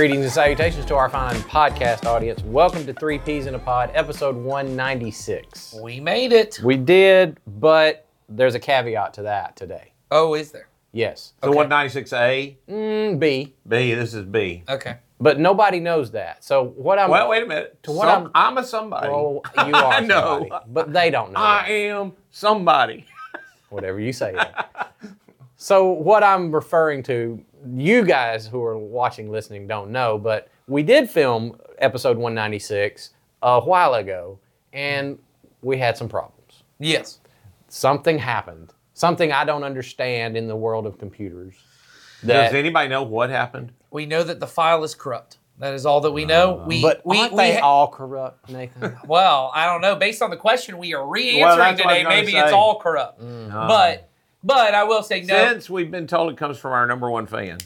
Greetings and salutations to our fine podcast audience. Welcome to Three Peas in a Pod, episode 196. We made it. We did, but there's a caveat to that today. Oh, is there? Yes. So Okay. 196A, Mm, B, B, this is B. Okay. but nobody knows that. So what I'm Well, wait a minute. To what Some- I'm- I'm, a somebody. Well, you are I know. somebody, but they don't know. I that. am somebody. whatever you say. so what I'm referring to, you guys who are watching, listening, don't know, but we did film episode 196 a while ago, and we had some problems. Yes. Something happened. Something I don't understand in the world of computers. Does anybody know what happened? We know that the file is corrupt. That is all that we know. We, but we, aren't we they ha- all corrupt, Nathan? well, I don't know. Based on the question we are re-answering Well, that's what I today, was gonna maybe it's say. all corrupt. Mm. But, but I will say no. Since we've been told it comes from our number one fan.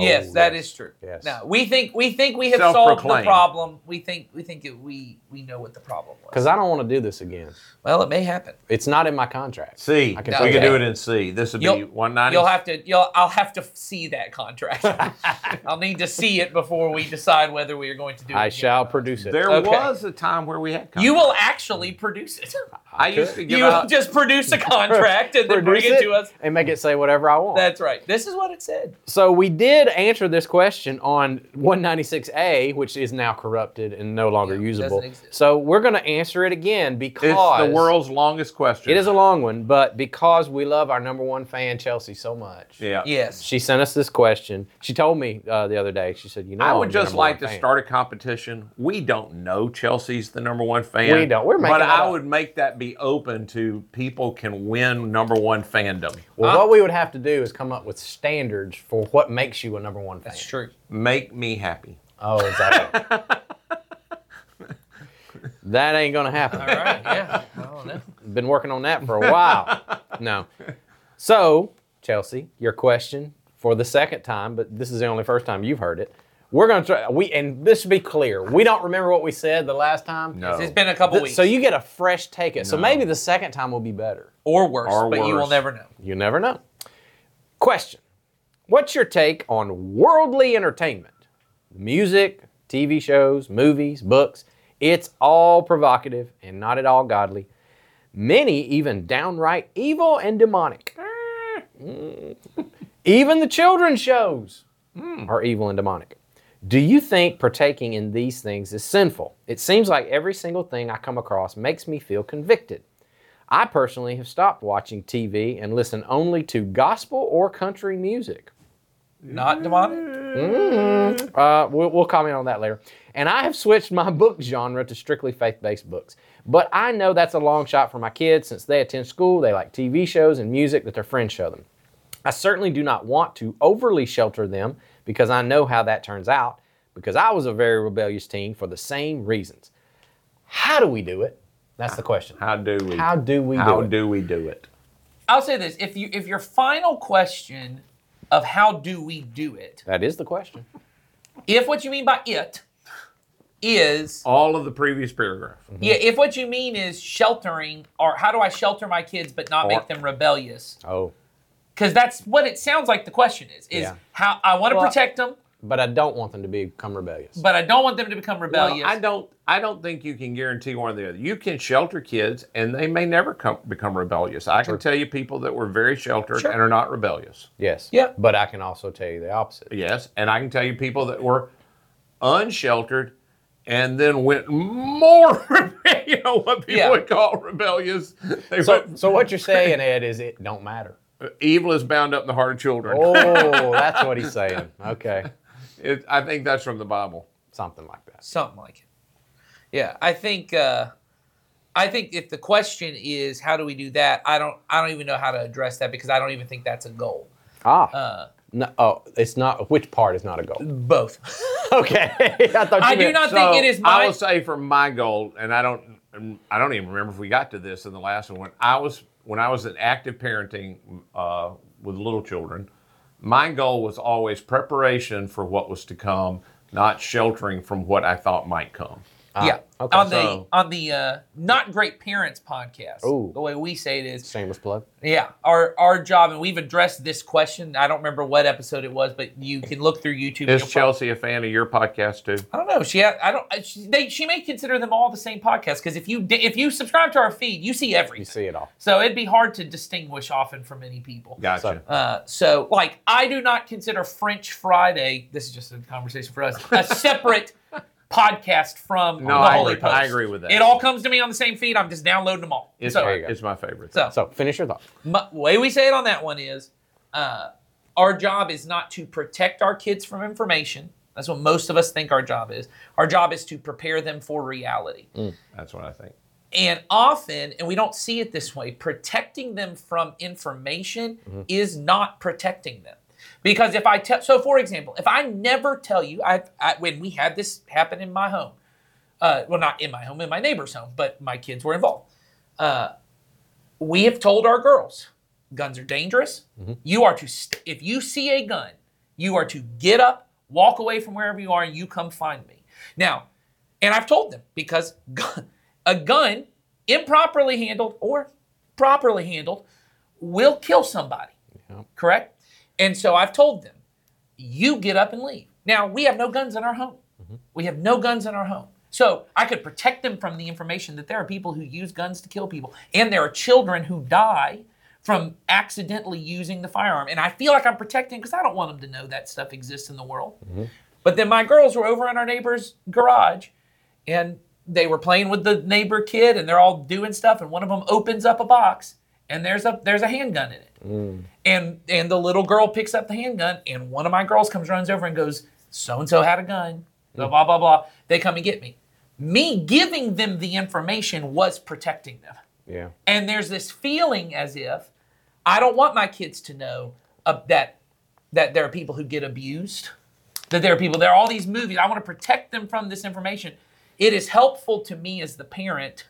Yes, Oh, that yes. is true. Yes. No, we think we think we have solved the Self-proclaimed. problem. We think we think it, we we know what the problem was. Because I don't want to do this again. well, it may happen. It's not in my contract. C. I can No, we can do it in C. This would be You'll- 190. You'll have to. You'll. I'll have to see that contract. I'll need to see it before we decide whether we are going to do it. I again. shall produce it. there Okay. was a time where we had. You will actually produce it. I used to give You will out. just produce a contract and then bring Produce it to us. and make it say whatever I want. That's right. This is what it said. So we did answer this question on 196A, which is now corrupted and no longer Yeah, usable. So we're going to answer it again because it's the world's longest question. It is a long one, but because we love our number one fan Chelsea so much, Yeah. Yes. she sent us this question. She told me uh, the other day. She said, "You know, I I'm would just like to fan." start a competition. We don't know Chelsea's the number one fan. We don't. We're making But that I up. would make that be open to people can win number one fandom. Well, Huh? what we would have to do is come up with standards for what makes you a number one fan. That's true. Make me happy. Oh, is that it? that ain't gonna happen. All right. Yeah. I don't know. Been working on that for a while. no. So, Chelsea, your question for the second time, but this is the only first time you've heard it. We're gonna try. We and this should be clear. We don't remember what we said the last time. No. It's been a couple Th- weeks. So you get a fresh take it. So No. maybe the second time will be better. or worse, Or but you will worse. never know. You never know. Question: What's your take on worldly entertainment? Music, TV shows, movies, books. It's all provocative and not at all godly. Many even downright evil and demonic. Mm. Even the children's shows are evil and demonic. Do you think partaking in these things is sinful? It seems like every single thing I come across makes me feel convicted. I personally have stopped watching TV and listen only to gospel or country music. Not demonic. Uh, we'll, we'll comment on that later. And I have switched my book genre to strictly faith based books. But I know that's a long shot for my kids since they attend school, they like TV shows and music that their friends show them. I certainly do not want to overly shelter them because I know how that turns out, because I was a very rebellious teen for the same reasons. How do we do it? That's the question. How do we? How do we How do it? do we do it? I'll say this: if you if your final question of how do we do it, That is the question. if what you mean by it is All of the previous paragraph. Mm-hmm. yeah, if what you mean is sheltering or how do I shelter my kids but not Or- make them rebellious? Oh, Because that's what it sounds like the question is: is Yeah. how I want to Well, protect them, but I don't want them to become rebellious. but I don't want them to become rebellious. Well, I don't. I don't think you can guarantee one or the other. You can shelter kids, and they may never come, become rebellious. I can tell you people that were very sheltered Sure. and are not rebellious. Yes. Yeah. But I can also tell you the opposite. Yes, and I can tell you people that were unsheltered and then went more, you know, what people Yeah. would call rebellious. They So, went, so what you're saying, Ed, is it don't matter. evil is bound up in the heart of children. Oh, that's what he's saying. Okay, It, I think that's from the Bible. something like that. something like it. Yeah, I think uh, I think if the question is how do we do that, I don't I don't even know how to address that because I don't even think that's a goal. Ah, Uh, no, oh, it's not. Which part is not a goal? both. Okay, I thought you I do meant- not think it is I my will say for my goal, and I don't, I don't even remember if we got to this in the last one. When I was when I was in active parenting uh, with little children, my goal was always preparation for what was to come, not sheltering from what I thought might come. Yeah, okay. on the So- on the uh, not great parents podcast. Ooh. The way we say it is, Shameless plug. yeah, our our job, and we've addressed this question. I don't remember what episode it was, but you can look through YouTube. and Is you'll prob- Chelsea a fan of your podcast too? I don't know. She, ha- I don't. I- She, they, she may consider them all the same podcast because if you di- if you subscribe to our feed, you see everything. You see it all. So it'd be hard to distinguish often for many people. Gotcha. Uh, so, like, I do not consider French Friday. This is just a conversation for us. A separate podcast from No, the I Holy agree- Post. I agree with that. It all comes to me on the same feed. I'm just downloading them all. it's, so, There it's my favorite. so, So finish your thought. my, way we say it on that one is, uh, our job is not to protect our kids from information. That's what most of us think our job is. Our job is to prepare them for reality. That's what I think. And often, and we don't see it this way, protecting them from information is not protecting them. Because if I tell, so for example, if I never tell you, I, I when we had this happen in my home, uh, well, not in my home, in my neighbor's home, but my kids were involved. Uh, we have told our girls, guns are dangerous. You are to, st- if you see a gun, you are to get up, walk away from wherever you are, and you come find me. Now, and I've told them because gun, a gun, improperly handled or properly handled, will kill somebody. Yep. Correct? And so I've told them, you get up and leave. Now, we have no guns in our home. Mm-hmm. We have no guns in our home. So I could protect them from the information that there are people who use guns to kill people, and there are children who die from accidentally using the firearm. And I feel like I'm protecting because I don't want them to know that stuff exists in the world. Mm-hmm. But then my girls were over in our neighbor's garage, and they were playing with the neighbor kid, and they're all doing stuff. And one of them opens up a box, and there's a there's a handgun in it. And and the little girl picks up the handgun, and one of my girls comes runs over and goes, "So and so had a gun." Blah blah blah blah. They come and get me. Me giving them the information was protecting them. Yeah. And there's this feeling as if I don't want my kids to know uh, that that there are people who get abused, that there are people, there are all these movies. I want to protect them from this information. It is helpful to me as the parent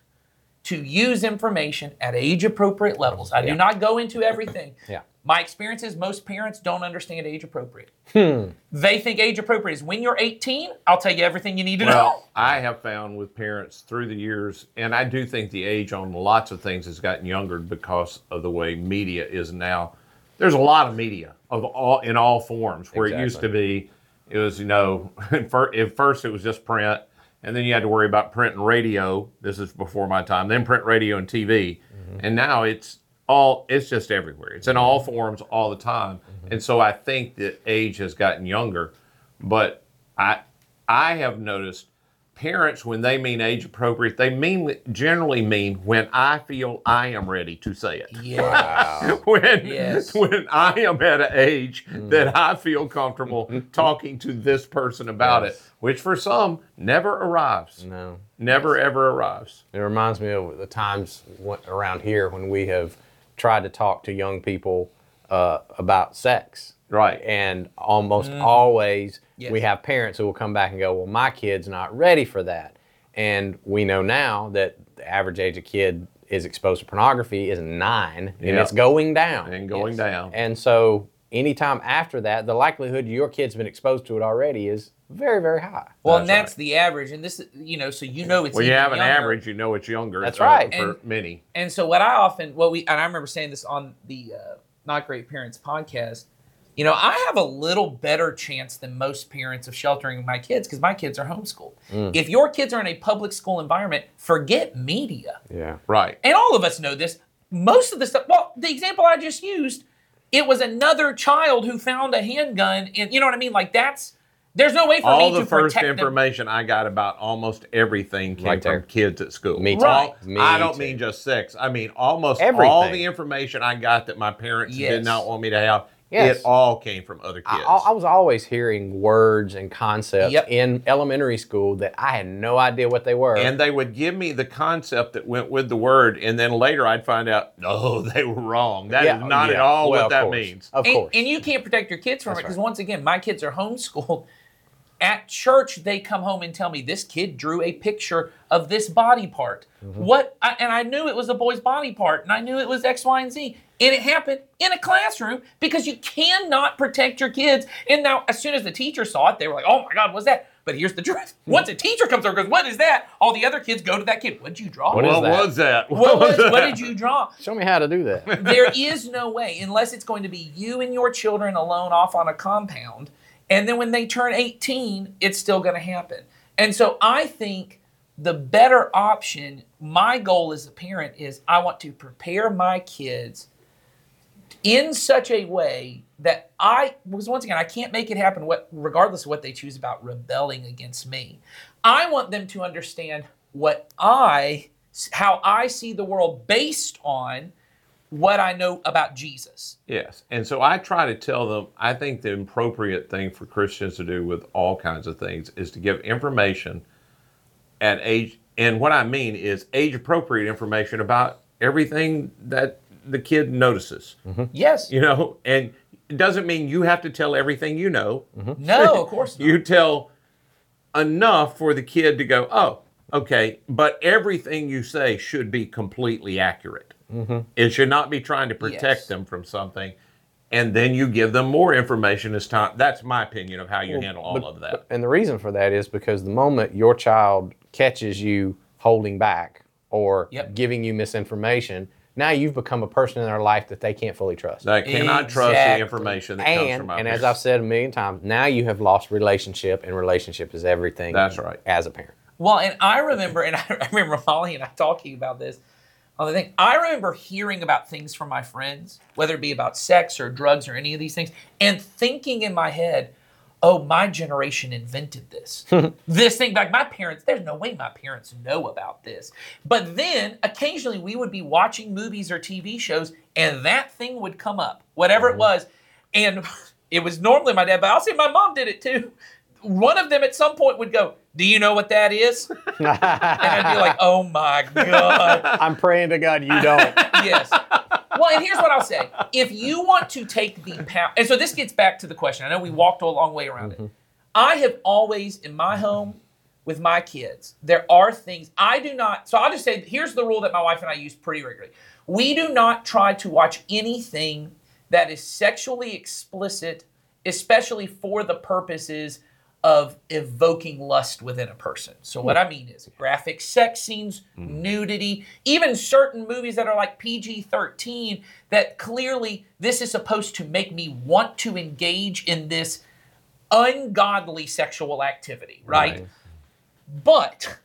to use information at age appropriate levels. I Yeah. do not go into everything. Yeah. My experience is most parents don't understand age appropriate. Hmm. They think age appropriate is when you're 18, I'll tell you everything you need to know. Well, I have found with parents through the years, and I do think the age on lots of things has gotten younger because of the way media is now. There's a lot of media of all in all forms. Where it used to be, it was you know, at first it was just print, and then you had to worry about print and radio. This is before my time. Then print, radio, and TV, mm-hmm. and now it's all it's just everywhere. It's in all mm-hmm. forms all the time, mm-hmm. and so I think that age has gotten younger, but I I have noticed parents when they mean age appropriate, they mean generally mean when I feel I am ready to say it. yeah. when Yes. when I am at an age that I feel comfortable talking to this person about Yes. it, which for some never arrives. No. Never ever arrives. It reminds me of the times around here when we have tried to talk to young people uh, about sex. Right. And almost always Yes. we have parents who will come back and go, Well, my kid's not ready for that. And we know now that the average age a kid is exposed to pornography is nine and it's going down. And going Yes. down. And so anytime after that, the likelihood your kid's been exposed to it already is very, very high. Well, That's and that's the average, and this, is- you know, so you know it's. when you even have an younger. average, you know it's younger. That's uh, right. For And- many. And so what I often, what we, and I remember saying this on the uh, Not Great Parents podcast. You know, I have a little better chance than most parents of sheltering my kids because my kids are homeschooled. Mm. If your kids are in a public school environment, forget media. Yeah. Right. And all of us know this. Most of the stuff, well, the example I just used, it was another child who found a handgun, and you know what I mean? Like that's, there's no way for All me the to first protect them. information I got about almost everything came Right there. from kids at school. Me too. Right. All- Me I don't too. mean just sex. I mean almost all the information I got that my parents Yes. did not want me to have. Yes. It all came from other kids. I was always hearing words and concepts Yep. in elementary school that I had no idea what they were. and they would give me the concept that went with the word, and then later I'd find out, no, they were wrong. That is Yeah, not at all Well, what that course. means. Of and, course. and you can't protect your kids from That's it because right. once again, my kids are homeschooled. At church, they come home and tell me this kid drew a picture of this body part. Mm-hmm. What? I, and I knew it was a boy's body part, and I knew it was X, Y, and Z. And it happened in a classroom because you cannot protect your kids. And now, as soon as the teacher saw it, they were like, "Oh my God, what's that?" But here's the truth. Once a teacher comes over and goes, What is that? All the other kids go to that kid. What'd you draw? What is what was that? what, was, that? what did you draw? Show me how to do that. there is no way, unless it's going to be you and your children alone off on a compound. And then when they turn 18, it's still going to happen. And so I think the better option, my goal as a parent is I want to prepare my kids in such a way that I, because once again, I can't make it happen what, regardless of what they choose about rebelling against me. I want them to understand what I, how I see the world based on what I know about Jesus. Yes. And so I try to tell them, I think the appropriate thing for Christians to do with all kinds of things is to give information at age, and what I mean is age appropriate information about everything that the kid notices, mm-hmm. Yes. you know, and it doesn't mean you have to tell everything you know. Mm-hmm. No, of course not. You tell enough for the kid to go, oh, okay, but everything you say should be completely accurate. Mm-hmm. It should not be trying to protect Yes. them from something. And then you give them more information as time. That's my opinion of how you handle all of that. And the reason for that is because the moment your child catches you holding back or Yep. giving you misinformation, now you've become a person in their life that they can't fully trust. They cannot trust the information that comes from and my and as. I've said a million times, now you have lost relationship, and relationship is everything. That's right. As a parent, Well, and I remember, and I, I remember Molly and I talking about this on the thing. I remember hearing about things from my friends, whether it be about sex or drugs or any of these things, and thinking in my head, oh, my generation invented this. this thing, like my parents, there's no way my parents know about this. But then occasionally we would be watching movies or TV shows, and that thing would come up, whatever it mm-hmm. was. And it was normally my dad, but I'll say my mom did it too. One of them at some point would go, Do you know what that is? And I'd be like, oh my God. I'm praying to God you don't. Yes. Well, and here's what I'll say. If you want to take the power, and so this gets back to the question. I know we walked a long way around it. Mm-hmm. I have always, in my home, with my kids, there are things I do not. So I'll just say, here's the rule that my wife and I use pretty regularly. We do not try to watch anything that is sexually explicit, especially for the purposes of evoking lust within a person. So what I mean is graphic sex scenes, nudity, even certain movies that are like PG-13 that clearly this is supposed to make me want to engage in this ungodly sexual activity, right? Right. But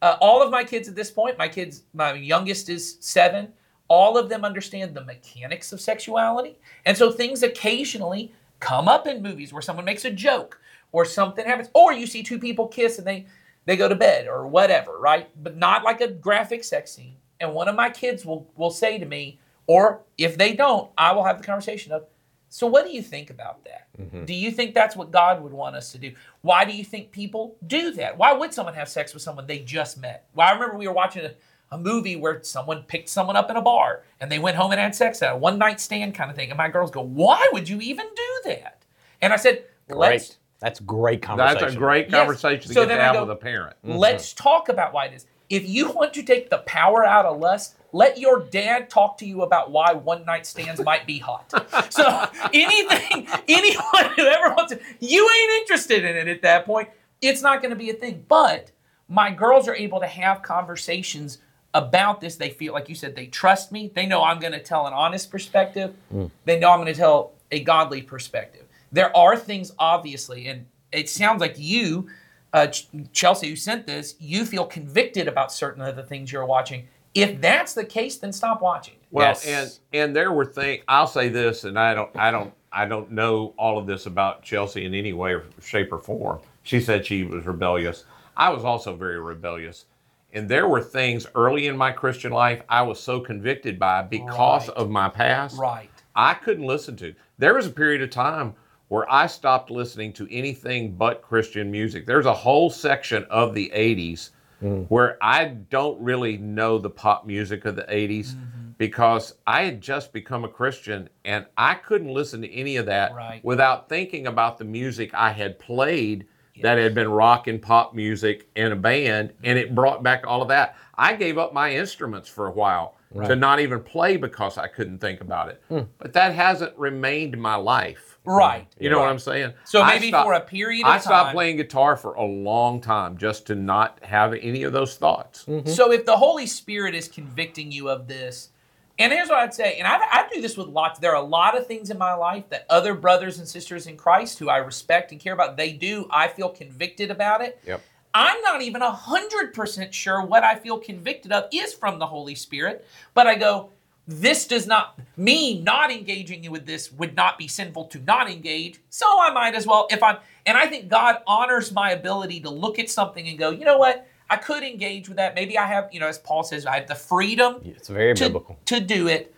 uh, all of my kids at this point, my kids, my youngest is seven, all of them understand the mechanics of sexuality. And so things occasionally come up in movies where someone makes a joke or something happens, or you see two people kiss and they, they go to bed or whatever, right? But not like a graphic sex scene. And one of my kids will, will say to me, or if they don't, I will have the conversation of, so what do you think about that? Mm-hmm. Do you think that's what God would want us to do? Why do you think people do that? Why would someone have sex with someone they just met? Well, I remember we were watching a, a movie where someone picked someone up in a bar and they went home and had sex, a one night stand kind of thing. And my girls go, Why would you even do that? And I said, Let's Great. That's great conversation. That's a great Yes. conversation to So get then to have go- with a parent. Let's mm-hmm. talk about why this. If you want to take the power out of lust, let your dad talk to you about why one night stands might be hot. So anything, anyone who ever wants to, you ain't interested in it at that point. It's not going to be a thing. But my girls are able to have conversations about this. They feel like you said they trust me. They know I'm going to tell an honest perspective. Mm. They know I'm going to tell a godly perspective. There are things obviously, and it sounds like you uh, Ch- Chelsea, who sent this, you feel convicted about certain of the things you're watching. If that's the case, then stop watching. Well, Yes. and and there were things. I'll say this, and I don't, I don't, I don't know all of this about Chelsea in any way, or shape, or form. She said she was rebellious. I was also very rebellious, and there were things early in my Christian life I was so convicted by because Right. of my past. Right. I couldn't listen to. There was a period of time where I stopped listening to anything but Christian music. There's a whole section of the 80s mm. where I don't really know the pop music of the 80s mm-hmm. because I had just become a Christian and I couldn't listen to any of that Right. without thinking about the music I had played that had been rock and pop music in a band and it mm-hmm. brought back all of that. I gave up my instruments for a while to not even play because I couldn't think about it. Hmm. But that hasn't remained my life. Right. You know what I'm saying? So I maybe stopped- for a period of I stopped time- playing guitar for a long time just to not have any of those thoughts. Mm-hmm. So if the Holy Spirit is convicting you of this, and here's what I'd say, and I, I do this with lots. There are a lot of things in my life that other brothers and sisters in Christ who I respect and care about, they do. I feel convicted about it. Yep. I'm not even hundred percent sure what I feel convicted of is from the Holy Spirit, but I go, this does not me not engaging you with this would not be sinful to not engage. So I might as well if I'm and I think God honors my ability to look at something and go, you know what? I could engage with that. Maybe I have, you know, as Paul says, I have the freedom It's very to, biblical. to do it.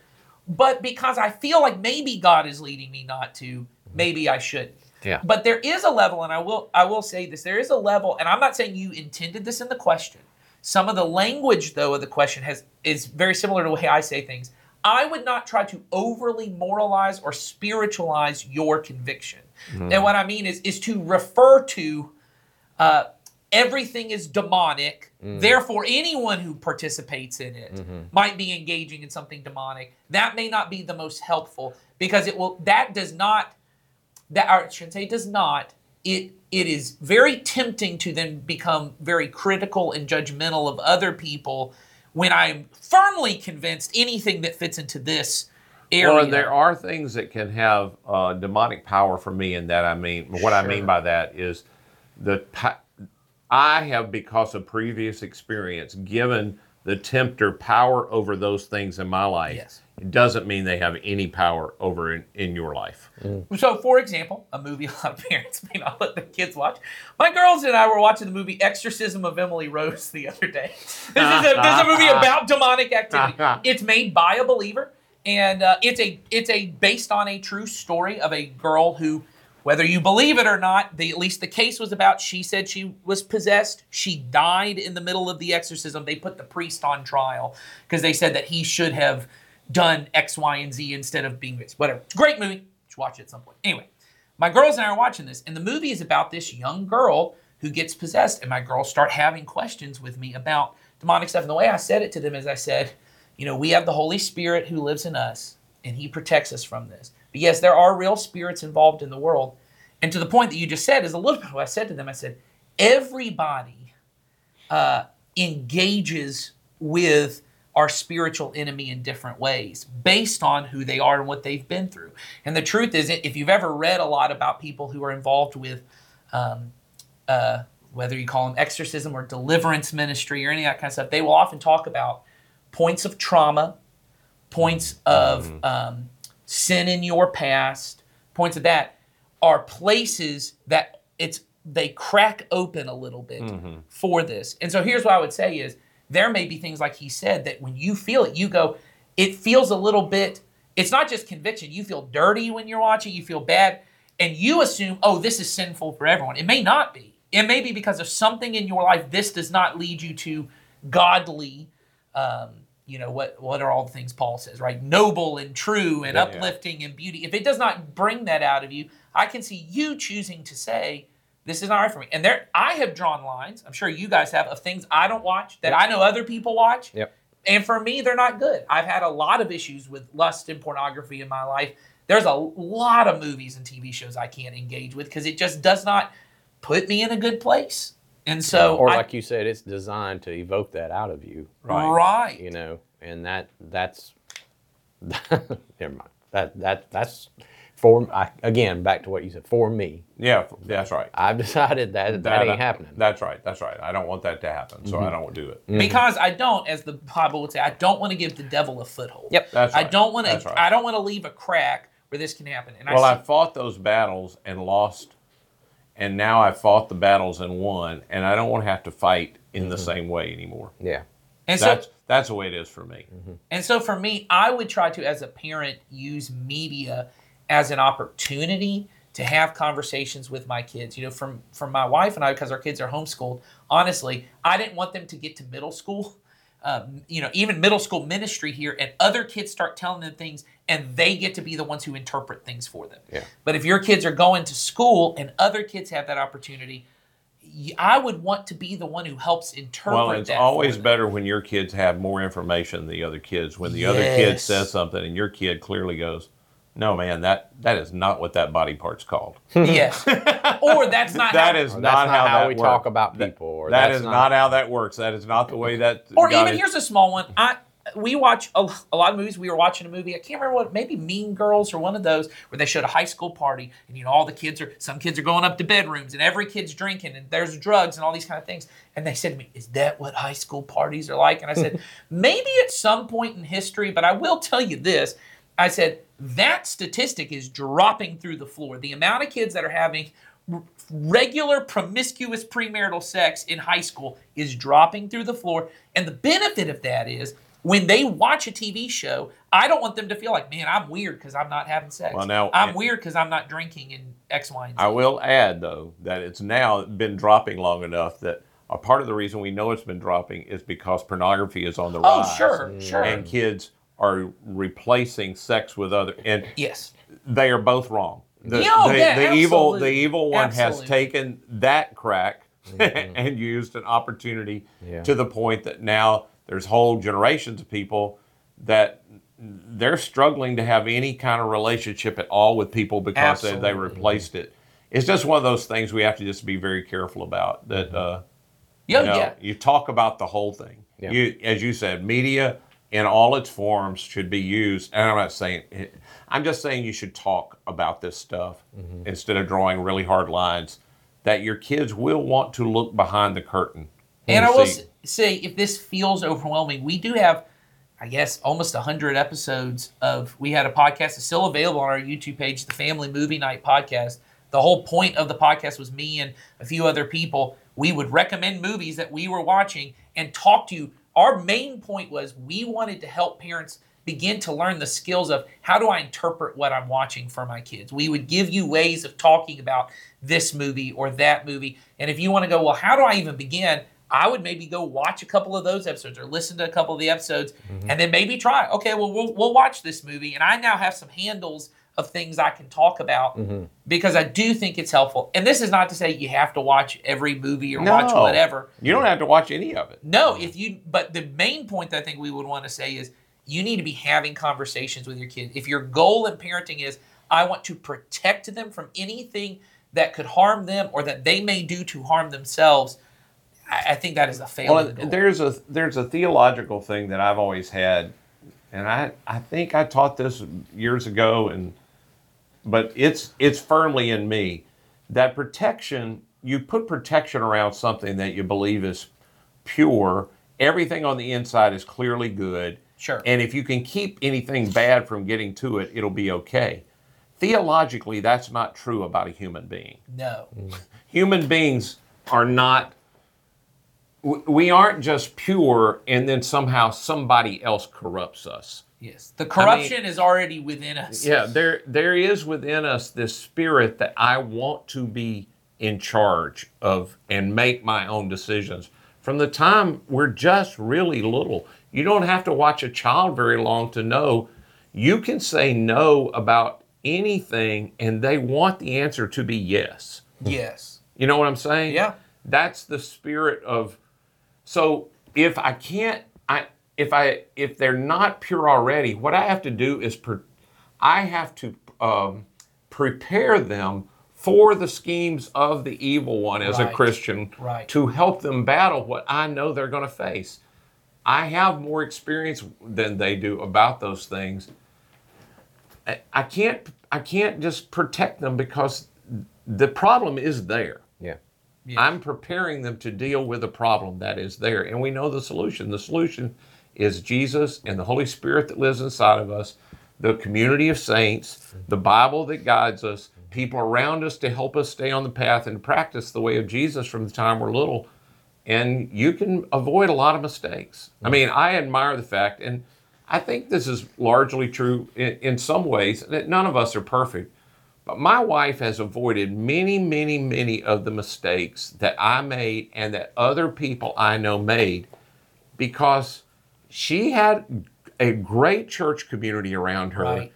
But because I feel like maybe God is leading me not to, maybe I shouldn't. Yeah. But there is a level, and I will I will say this, there is a level, and I'm not saying you intended this in the question. Some of the language though of the question has is very similar to the way I say things. I would not try to overly moralize or spiritualize your conviction. Mm-hmm. And what I mean is is to refer to uh, everything is demonic. Mm. Therefore, anyone who participates in it mm-hmm. might be engaging in something demonic. That may not be the most helpful because it will. That does not. That I shouldn't say does not. It it is very tempting to then become very critical and judgmental of other people when I'm firmly convinced anything that fits into this area. Well, there are things that can have uh, demonic power for me, and that I mean, what I mean by that is the I have, because of previous experience, given the tempter power over those things in my life. Yes. It doesn't mean they have any power over in, in your life. So, for example, a movie a lot of parents may not let their kids watch. My girls and I were watching the movie Exorcism of Emily Rose the other day. This is a, this is a movie about demonic activity. It's made by a believer, and uh, it's a it's a based on a true story of a girl who, whether you believe it or not, the at least the case was about. She said she was possessed. She died in the middle of the exorcism. They put the priest on trial because they said that he should have done X, Y, and Z instead of being whatever. Great movie. Watch it at some point. Anyway, my girls and I are watching this, and the movie is about this young girl who gets possessed, and my girls start having questions with me about demonic stuff. And the way I said it to them is I said, you know, we have the Holy Spirit who lives in us, and He protects us from this. But yes, there are real spirits involved in the world. And to the point that you just said is a little bit what I said to them. I said, everybody uh, engages with our spiritual enemy in different ways based on who they are and what they've been through. And the truth is, if you've ever read a lot about people who are involved with, um, uh, whether you call them exorcism or deliverance ministry or any of that kind of stuff, they will often talk about points of trauma, points of um, sin in your past, points of that are places that it's they crack open a little bit for this. And so here's what I would say is there may be things like he said that when you feel it, you go, it feels a little bit, it's not just conviction. You feel dirty when you're watching, you feel bad, and you assume, oh, this is sinful for everyone. It may not be. It may be because of something in your life. This does not lead you to godly, um, you know, what what are all the things Paul says, right? Noble and true and Yeah, yeah. uplifting and beauty. If it does not bring that out of you, I can see you choosing to say, this is not right for me. And there, I have drawn lines. I'm sure you guys have of things I don't watch that I know other people watch. Yep. And for me, they're not good. I've had a lot of issues with lust and pornography in my life. There's a lot of movies and TV shows I can't engage with because it just does not put me in a good place. And so, or I- like you said, it's designed to evoke that out of you. right, You know, and that that's never mind. That that that's for I, again back to what you said. For me, Yeah, that's right. I've decided that that, ain't happening. That's right. That's right. I don't want that to happen, so Mm-hmm. I don't do it. Mm-hmm. because I don't, as the Bible would say, I don't want to give the devil a foothold. Yep. That's right. I don't want That's to. right. I don't want to leave a crack where this can happen. And Well, I I fought those battles and lost, and now I fought the battles and won, and I don't want to have to fight in the mm-hmm. same way anymore. yeah. and so That's that's the way it is for me. Mm-hmm. And so for me, I would try to, as a parent, use media as an opportunity to have conversations with my kids. You know, from from my wife and I, because our kids are homeschooled. Honestly, I didn't want them to get to middle school. Um, you know, even middle school ministry here, and other kids start telling them things, and they get to be the ones who interpret things for them. Yeah. But if your kids are going to school and other kids have that opportunity, I would want to be the one who helps interpret Well, it's always better when your kids have more information than the other kids. When the other kid says something and your kid clearly goes, "No, man, that that is not what that body part's called." yes, or that's not That how, is not, that's not how, how that we works. talk about people, or that that's not- not how that works. That is not the way that. Or God even is- here's a small one. I we watch a, a lot of movies. We were watching a movie. I can't remember what. Maybe Mean Girls or one of those where they showed a high school party, and you know all the kids are. Some kids are going up to bedrooms, and every kid's drinking, and there's drugs and all these kind of things. And they said to me, "Is that what high school parties are like?" And I said, "Maybe at some point in history, but I will tell you this." I said that statistic is dropping through the floor. The amount of kids that are having regular promiscuous premarital sex in high school is dropping through the floor. And the benefit of that is when they watch a TV show, I don't want them to feel like, man, I'm weird because I'm not having sex. Well, now- I'm eh, weird because I'm not drinking and X, Y, and Z. I will add though that it's now been dropping long enough that a part of the reason we know it's been dropping is because pornography is on the oh, rise. sure, sure. And kids are replacing sex with other and yes. they are both wrong. The, Yeah, the, yeah, the evil the evil one Absolutely. has taken that crack and used an opportunity Yeah. to the point that now there's whole generations of people that they're struggling to have any kind of relationship at all with people because they, they replaced it. It's just one of those things we have to just be very careful about. That uh, Yo, you know, yeah. you talk about the whole thing. Yeah. You, as you said, media in all its forms should be used. And I'm not saying, I'm just saying you should talk about this stuff Mm-hmm. instead of drawing really hard lines. That your kids will want to look behind the curtain. And I will see- say, if this feels overwhelming, we do have, I guess, almost 100 episodes of. We had a podcast that's still available on our YouTube page, the Family Movie Night Podcast. The whole point of the podcast was me and a few other people. We would recommend movies that we were watching and talk to you. Our main point was we wanted to help parents begin to learn the skills of how do I interpret what I'm watching for my kids. We would give you ways of talking about this movie or that movie. And if you want to go, well, how do I even begin? I would maybe go watch a couple of those episodes or listen to a couple of the episodes mm-hmm. and then maybe try. Okay, well, we'll we'll watch this movie and I now have some handles of things I can talk about mm-hmm. because I do think it's helpful. And this is not to say you have to watch every movie or watch whatever. You don't have to watch any of it. No, if you but the main point that I think we would want to say is you need to be having conversations with your kids. If your goal in parenting is I want to protect them from anything that could harm them or that they may do to harm themselves, I, I think that is a failure. Well, there's a there's a theological thing that I've always had, and I I think I taught this years ago, and but it's it's firmly in me that protection. You put protection around something that you believe is pure. Everything on the inside is clearly good. Sure. And if you can keep anything bad from getting to it, it'll be okay. Theologically, that's not true about a human being no. human beings are not we aren't just pure and then somehow somebody else corrupts us Yes. The corruption is already within us. yeah there there is within us this spirit that i want to be in charge of and make my own decisions from the time we're just really little you don't have to watch a child very long to know you can say no about anything and they want the answer to be yes Yes. you know what I'm saying? Yeah. That's the spirit of so if I can't I if I if they're not pure already, what I have to do is pre, I have to um, prepare them for the schemes of the evil one as a Christian Right. to help them battle what I know they're going to face. I have more experience than they do about those things. I- I can't I can't just protect them because the problem is there. Yeah. Yes. I'm preparing them to deal with a problem that is there. And we know the solution. The solution is Jesus and the Holy Spirit that lives inside of us, the community of saints, the Bible that guides us, people around us to help us stay on the path and practice the way of Jesus from the time we're little. And you can avoid a lot of mistakes. I mean, I admire the fact, and I think this is largely true in, in some ways, that none of us are perfect. But my wife has avoided many, many, many of the mistakes that I made and that other people I know made because she had a great church community around her Right.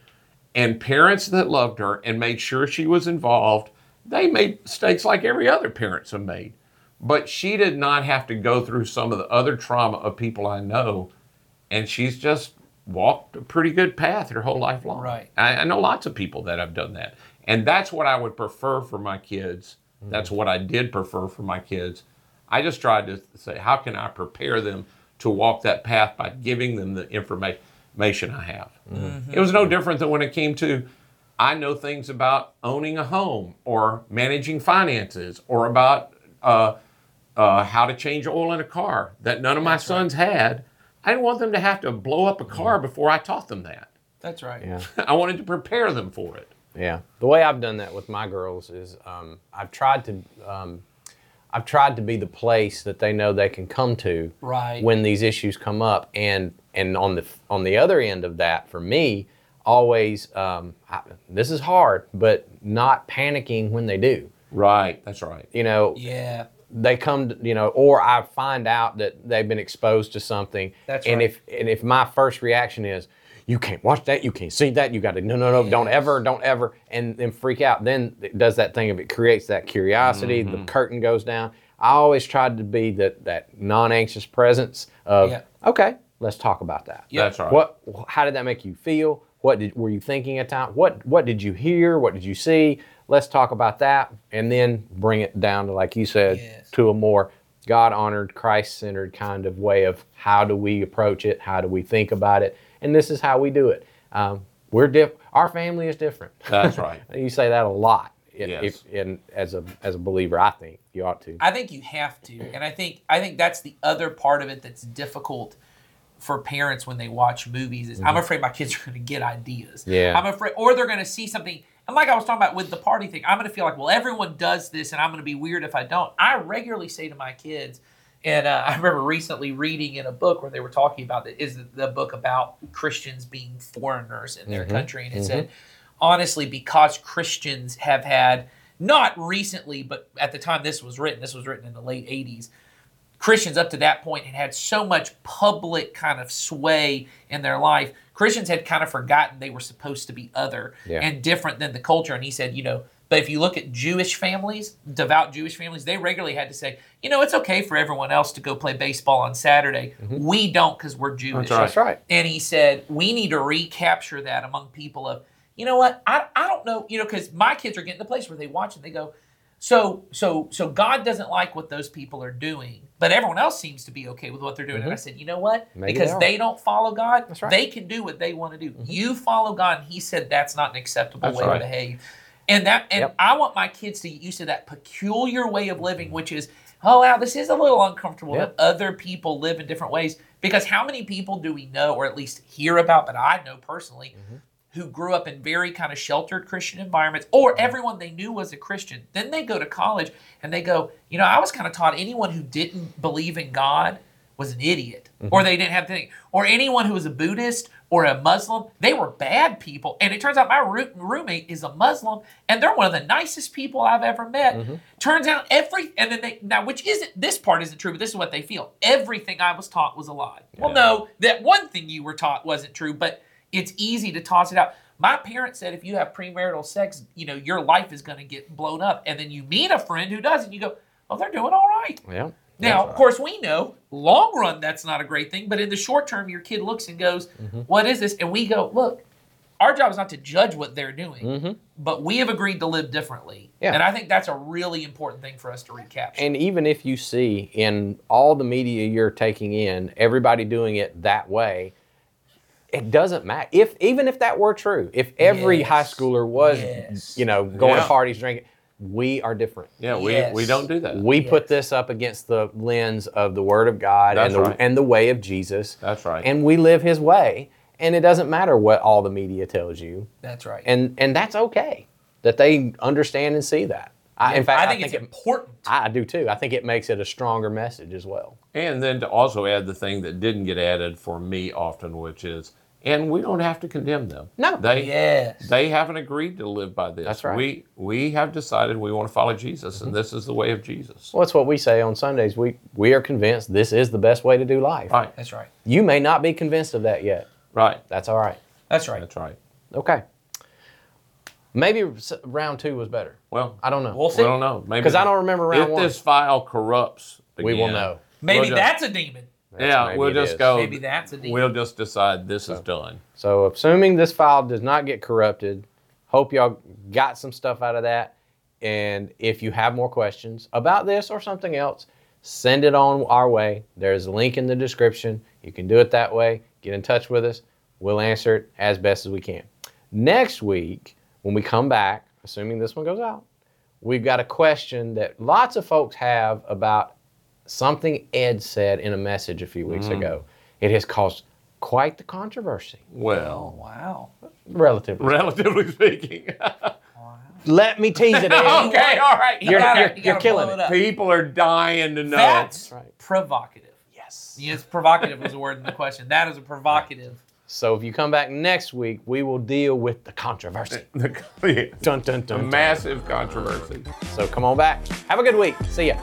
and parents that loved her and made sure she was involved. They made mistakes like every other parents have made. but she did not have to go through some of the other trauma of people I know, and she's just walked a pretty good path her whole life long. Right. I, I know lots of people that have done that, and that's what I would prefer for my kids. That's mm. what I did prefer for my kids. I just tried to say, how can I prepare them to walk that path by giving them the information I have. It was no different than when it came to I know things about owning a home or managing finances or about uh, uh, how to change oil in a car that none of my sons had. I didn't want them to have to blow up a car before I taught them that. That's right. Yeah. I wanted to prepare them for it. Yeah, the way I've done that with my girls is um, I've tried to um, I've tried to be the place that they know they can come to Right. when these issues come up, and and on the on the other end of that, for me, always um, I, this is hard, but not panicking when they do. Right. That's right. You know, Yeah. they come, to, you know, or I find out that they've been exposed to something. That's and right. if and if my first reaction is, you can't watch that, you can't see that, you got to no, no, no, don't ever, don't ever, and then freak out. Then it does that thing of it creates that curiosity. Mm-hmm. The curtain goes down. I always tried to be that that non-anxious presence of, Yeah. okay, let's talk about that. Yeah. That's right. What? How did that make you feel? What did, were you thinking at time? What What did you hear? What did you see? Let's talk about that, and then bring it down to, like you said, Yes. to a more God honored, Christ centered kind of way of how do we approach it? How do we think about it? And this is how we do it. Um, we're diff- Our family is different. That's right. you say that a lot. If, Yes. if, in, as a as a believer, I think you ought to. I think you have to, and I think I think that's the other part of it that's difficult for parents when they watch movies. Is I'm afraid my kids are going to get ideas. Mm-hmm. Yeah. I'm afraid, or they're going to see something. And like I was talking about with the party thing, I'm going to feel like, well, everyone does this, and I'm going to be weird if I don't. I regularly say to my kids, and uh, I remember recently reading in a book where they were talking about it is the book about Christians being foreigners in their country, and it said, honestly, because Christians have had not recently, but at the time this was written, this was written in the late '80s. Christians up to that point had had so much public kind of sway in their life. Christians had kind of forgotten they were supposed to be other Yeah. and different than the culture. And he said, you know, but if you look at Jewish families, devout Jewish families, they regularly had to say, you know, it's okay for everyone else to go play baseball on Saturday. We don't because we're Jewish. That's right. And he said, we need to recapture that among people of, you know what, I, I don't know, you know, because my kids are getting to the place where they watch and they go, so so so God doesn't like what those people are doing, but everyone else seems to be okay with what they're doing. And I said, you know what? Mm-hmm. Maybe because they they don't follow God, right. Mm-hmm. they can do what they want to do. You follow God, and He said that's not an acceptable That's way right. to behave. And that and Yep. I want my kids to get used to that peculiar way of living, which is, oh wow, this is a little uncomfortable Yep. that other people live in different ways. Because how many people do we know, or at least hear about, but I know personally, Mm-hmm. who grew up in very kind of sheltered Christian environments, or everyone they knew was a Christian. Then they go to college and they go, you know, I was kind of taught anyone who didn't believe in God was an idiot, mm-hmm. or they didn't have anything. or anyone who was a Buddhist or a Muslim, they were bad people. And it turns out my roo- roommate is a Muslim, and they're one of the nicest people I've ever met. Mm-hmm. Turns out every, and then they now, which isn't this part isn't true, but this is what they feel. Everything I was taught was a lie. Well, no, that one thing you were taught wasn't true, but it's easy to toss it out. My parents said if you have premarital sex, you know, your life is going to get blown up. And then you meet a friend who does, and you go, oh, they're doing all right. Yeah. Now, of course, we know long run that's not a great thing, but in the short term, your kid looks and goes, Mm-hmm. "What is this?" And we go, "Look, our job is not to judge what they're doing, Mm-hmm. but we have agreed to live differently." Yeah. And I think that's a really important thing for us to recapture. And even if you see in all the media you're taking in, everybody doing it that way, it doesn't matter. If even if that were true, if every Yes. high schooler was, Yes. you know, going Yeah. to parties, drinking, we are different. Yeah, we, Yes. we don't do that. We put this up against the lens of the Word of God That's and the right. and the way of Jesus. That's right. And we live His way, and it doesn't matter what all the media tells you, that's right. and and that's okay that they understand and see that. I, in fact, I think, it's it, important. I do too. I think it makes it a stronger message as well. And then to also add the thing that didn't get added for me often, which is, and we don't have to condemn them. No. they yes. they haven't agreed to live by this. That's right. We we have decided we want to follow Jesus, Mm-hmm. and this is the way of Jesus. Well, that's what we say on Sundays. We we are convinced this is the best way to do life. Right, that's right. You may not be convinced of that yet. right. That's all right. That's right. That's right. Okay. Maybe round two was better. Well, I don't know. We'll see. I don't know. Maybe because I don't remember round if one. this file corrupts. we will know. Maybe We'll that's a demon. Yeah, maybe we'll it just is. go. Maybe that's a demon. We'll just decide this is done. So, assuming this file does not get corrupted, hope y'all got some stuff out of that. And if you have more questions about this or something else, send it on our way. There's a link in the description. You can do it that way. Get in touch with us. We'll answer it as best as we can. Next week, when we come back, assuming this one goes out, we've got a question that lots of folks have about something Ed said in a message a few weeks mm. ago. It has caused quite the controversy, Oh Well, wow. relatively. relatively speaking, Let me tease it, Ed. okay, all right. You You're- gotta- you're- you you're killing blow it. People are dying to know. That's right. provocative. Yes. Yes, provocative was the word in the question. That is a provocative. So if you come back next week, we will deal with the controversy. The, Dun dun a dun. dun. massive controversy. So come on back. Have a good week. See ya.